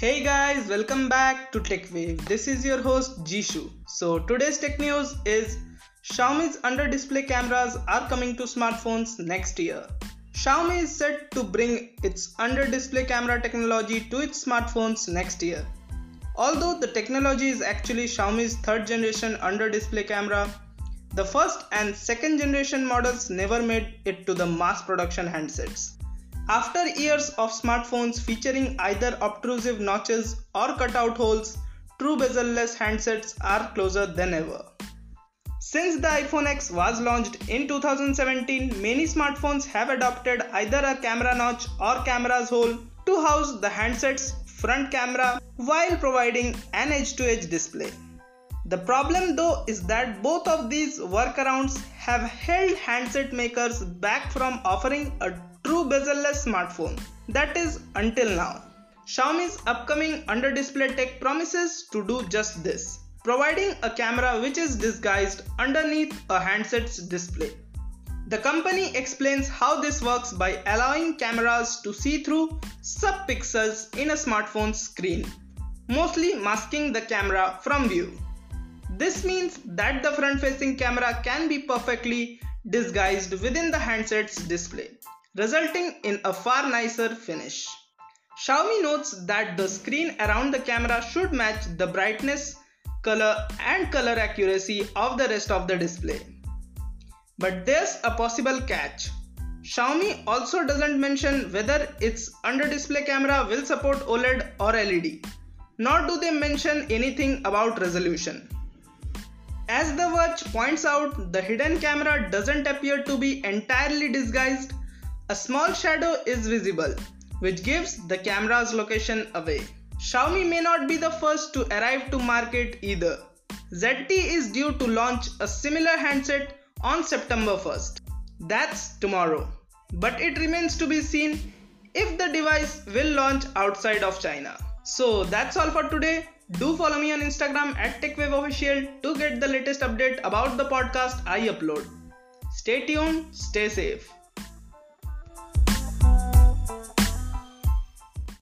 Hey guys, welcome back to TechWave. This is your host Jishu. So today's tech news is Xiaomi's under display cameras are coming to smartphones next year. Xiaomi is set to bring its under display camera technology to its smartphones next year. Although the technology is actually Xiaomi's third generation under display camera, the first and second generation models never made it to the mass production handsets. After years of smartphones featuring either obtrusive notches or cutout holes, true bezel-less handsets are closer than ever. Since the iPhone X was launched in 2017, many smartphones have adopted either a camera notch or camera's hole to house the handset's front camera while providing an edge-to-edge display. The problem though is that both of these workarounds have held handset makers back from offering a true bezel-less smartphone. That is until now. Xiaomi's upcoming under display tech promises to do just this, providing a camera which is disguised underneath a handset's display. The company explains how this works by allowing cameras to see through sub-pixels in a smartphone screen, mostly masking the camera from view. This means that the front facing camera can be perfectly disguised within the handset's display resulting in a far nicer finish. Xiaomi notes that the screen around the camera should match the brightness, color and color accuracy of the rest of the display. But there's a possible catch. Xiaomi also doesn't mention whether its under display camera will support OLED or LED, nor do they mention anything about resolution. As the watch points out, the hidden camera doesn't appear to be entirely disguised a small shadow is visible, which gives the camera's location away. Xiaomi may not be the first to arrive to market either. ZTE is due to launch a similar handset on September 1st. That's tomorrow. But it remains to be seen if the device will launch outside of China. So that's all for today. Do follow me on Instagram at TechWaveOfficial to get the latest update about the podcast I upload. Stay tuned, stay safe.